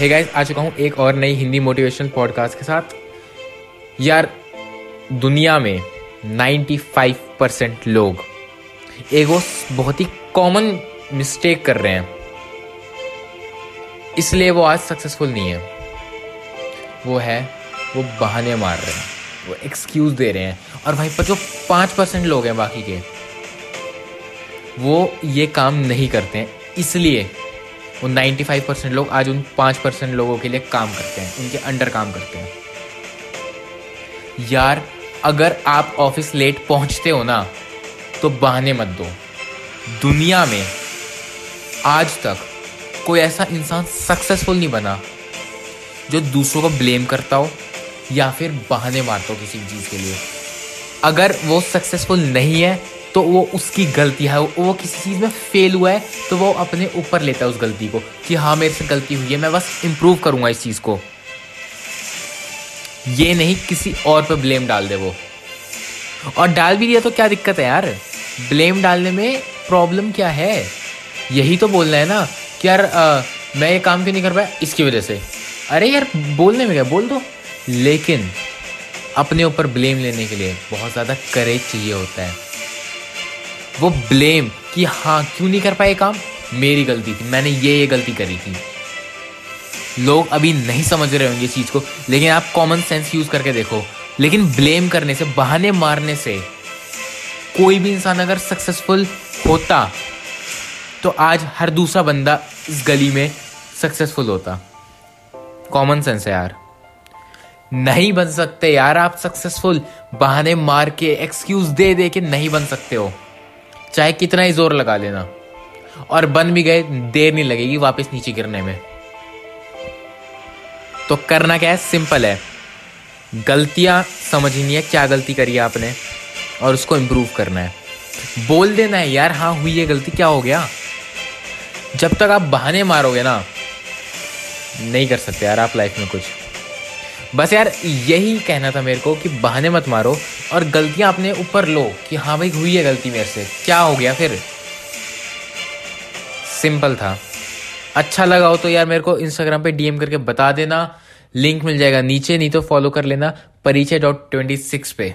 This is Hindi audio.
हे गाइस आ चुका हूँ एक और नई हिंदी मोटिवेशनल पॉडकास्ट के साथ। यार, दुनिया में 95 परसेंट लोग एक वो बहुत ही कॉमन मिस्टेक कर रहे हैं। इसलिए वो आज सक्सेसफुल नहीं है। वो है, वो बहाने मार रहे हैं। वो एक्सक्यूज दे रहे हैं। और भाई, पर जो पाँच परसेंट लोग हैं बाकी के, वो ये काम नहीं करते हैं। इसलिए वो 95 परसेंट लोग आज उन पाँच परसेंट लोगों के लिए काम करते हैं, उनके अंडर काम करते हैं। यार, अगर आप ऑफ़िस लेट पहुँचते हो ना तो बहाने मत दो। दुनिया में आज तक कोई ऐसा इंसान सक्सेसफुल नहीं बना, जो दूसरों को ब्लेम करता हो या फिर बहाने मारता हो किसी चीज़ के लिए। अगर वो सक्सेसफुल नहीं है तो वो उसकी गलती है वो किसी चीज़ में फेल हुआ है तो वो अपने ऊपर लेता है उस गलती को कि हाँ मेरे से गलती हुई है मैं बस इम्प्रूव करूँगा इस चीज़ को। ये नहीं किसी और पर ब्लेम डाल दे वो। और डाल भी दिया तो क्या दिक्कत है यार? ब्लेम डालने में प्रॉब्लम क्या है? यही तो बोलना है ना कि यार आ, मैं ये काम क्यों नहीं कर पाया? इसकी वजह से। अरे यार बोलने में क्या? बोल दो। लेकिन अपने ऊपर ब्लेम लेने के लिए बहुत ज़्यादा करेज चाहिए होता है। वो ब्लेम कि हाँ क्यों नहीं कर पाए काम? मेरी गलती थी। मैंने ये ये गलती करी थी। लोग अभी नहीं समझ रहे होंगे इस चीज़ को, लेकिन आप कॉमन सेंस यूज़ करके देखो। लेकिन ब्लेम करने से, बहाने मारने से कोई भी इंसान अगर सक्सेसफुल होता तो आज हर दूसरा बंदा इस गली में सक्सेसफुल होता। कॉमन सेंस है यार। नहीं बन सकते यार आप सक्सेसफुल बहाने मार के एक्सक्यूज दे दे के नहीं बन सकते हो। चाहे कितना ही ज़ोर लगा लेना। और बन भी गए, देर नहीं लगेगी वापस नीचे गिरने में। तो करना क्या है? सिंपल है। गलतियाँ समझनी है क्या गलती करी है आपने, और उसको इम्प्रूव करना है। बोल देना है, यार हाँ हुई है गलती, क्या हो गया? जब तक आप बहाने मारोगे ना, नहीं कर सकते यार आप लाइफ में कुछ। बस यार, यही कहना था मेरे को कि बहाने मत मारो और गलतियाँ अपने ऊपर लो कि हाँ भाई, हुई है गलती मेरे से। क्या हो गया फिर? सिंपल था। अच्छा लगा हो तो यार मेरे को इंस्टाग्राम पे डीएम करके बता देना। लिंक मिल जाएगा नीचे, नहीं तो फॉलो कर लेना। परिचय डॉट ट्वेंटी सिक्स पे।